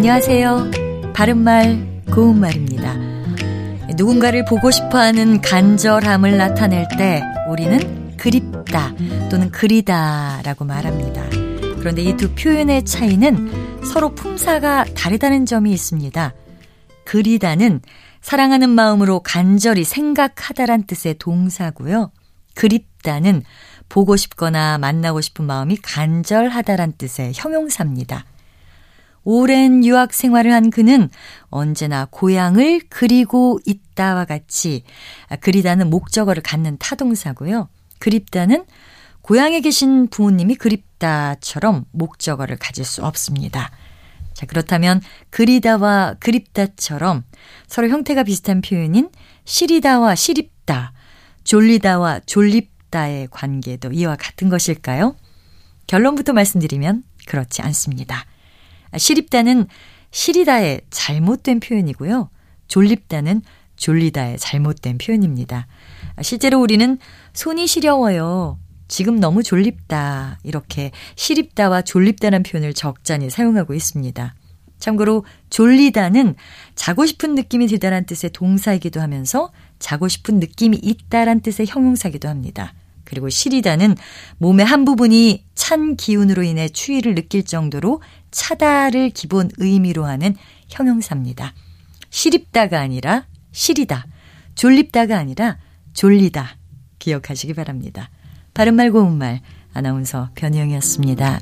안녕하세요. 바른말, 고운말입니다. 누군가를 보고 싶어 하는 간절함을 나타낼 때 우리는 그립다 또는 그리다 라고 말합니다. 그런데 이 두 표현의 차이는 서로 품사가 다르다는 점이 있습니다. 그리다는 사랑하는 마음으로 간절히 생각하다란 뜻의 동사고요. 그립다는 보고 싶거나 만나고 싶은 마음이 간절하다란 뜻의 형용사입니다. 오랜 유학 생활을 한 그는 언제나 고향을 그리고 있다와 같이 그리다는 목적어를 갖는 타동사고요. 그립다는 고향에 계신 부모님이 그립다처럼 목적어를 가질 수 없습니다. 자, 그렇다면 그리다와 그립다처럼 서로 형태가 비슷한 표현인 시리다와 시립다, 졸리다와 졸립다의 관계도 이와 같은 것일까요? 결론부터 말씀드리면 그렇지 않습니다. 시립다는 시리다의 잘못된 표현이고요. 졸립다는 졸리다의 잘못된 표현입니다. 실제로 우리는 손이 시려워요. 지금 너무 졸립다. 이렇게 시립다와 졸립다는 표현을 적잖이 사용하고 있습니다. 참고로 졸리다는 자고 싶은 느낌이 들다란 뜻의 동사이기도 하면서 자고 싶은 느낌이 있다란 뜻의 형용사기도 합니다. 그리고 시리다는 몸의 한 부분이 찬 기운으로 인해 추위를 느낄 정도로 차다를 기본 의미로 하는 형용사입니다. 시립다가 아니라 시리다, 졸립다가 아니라 졸리다 기억하시기 바랍니다. 바른말 고운말 아나운서 변희영이었습니다.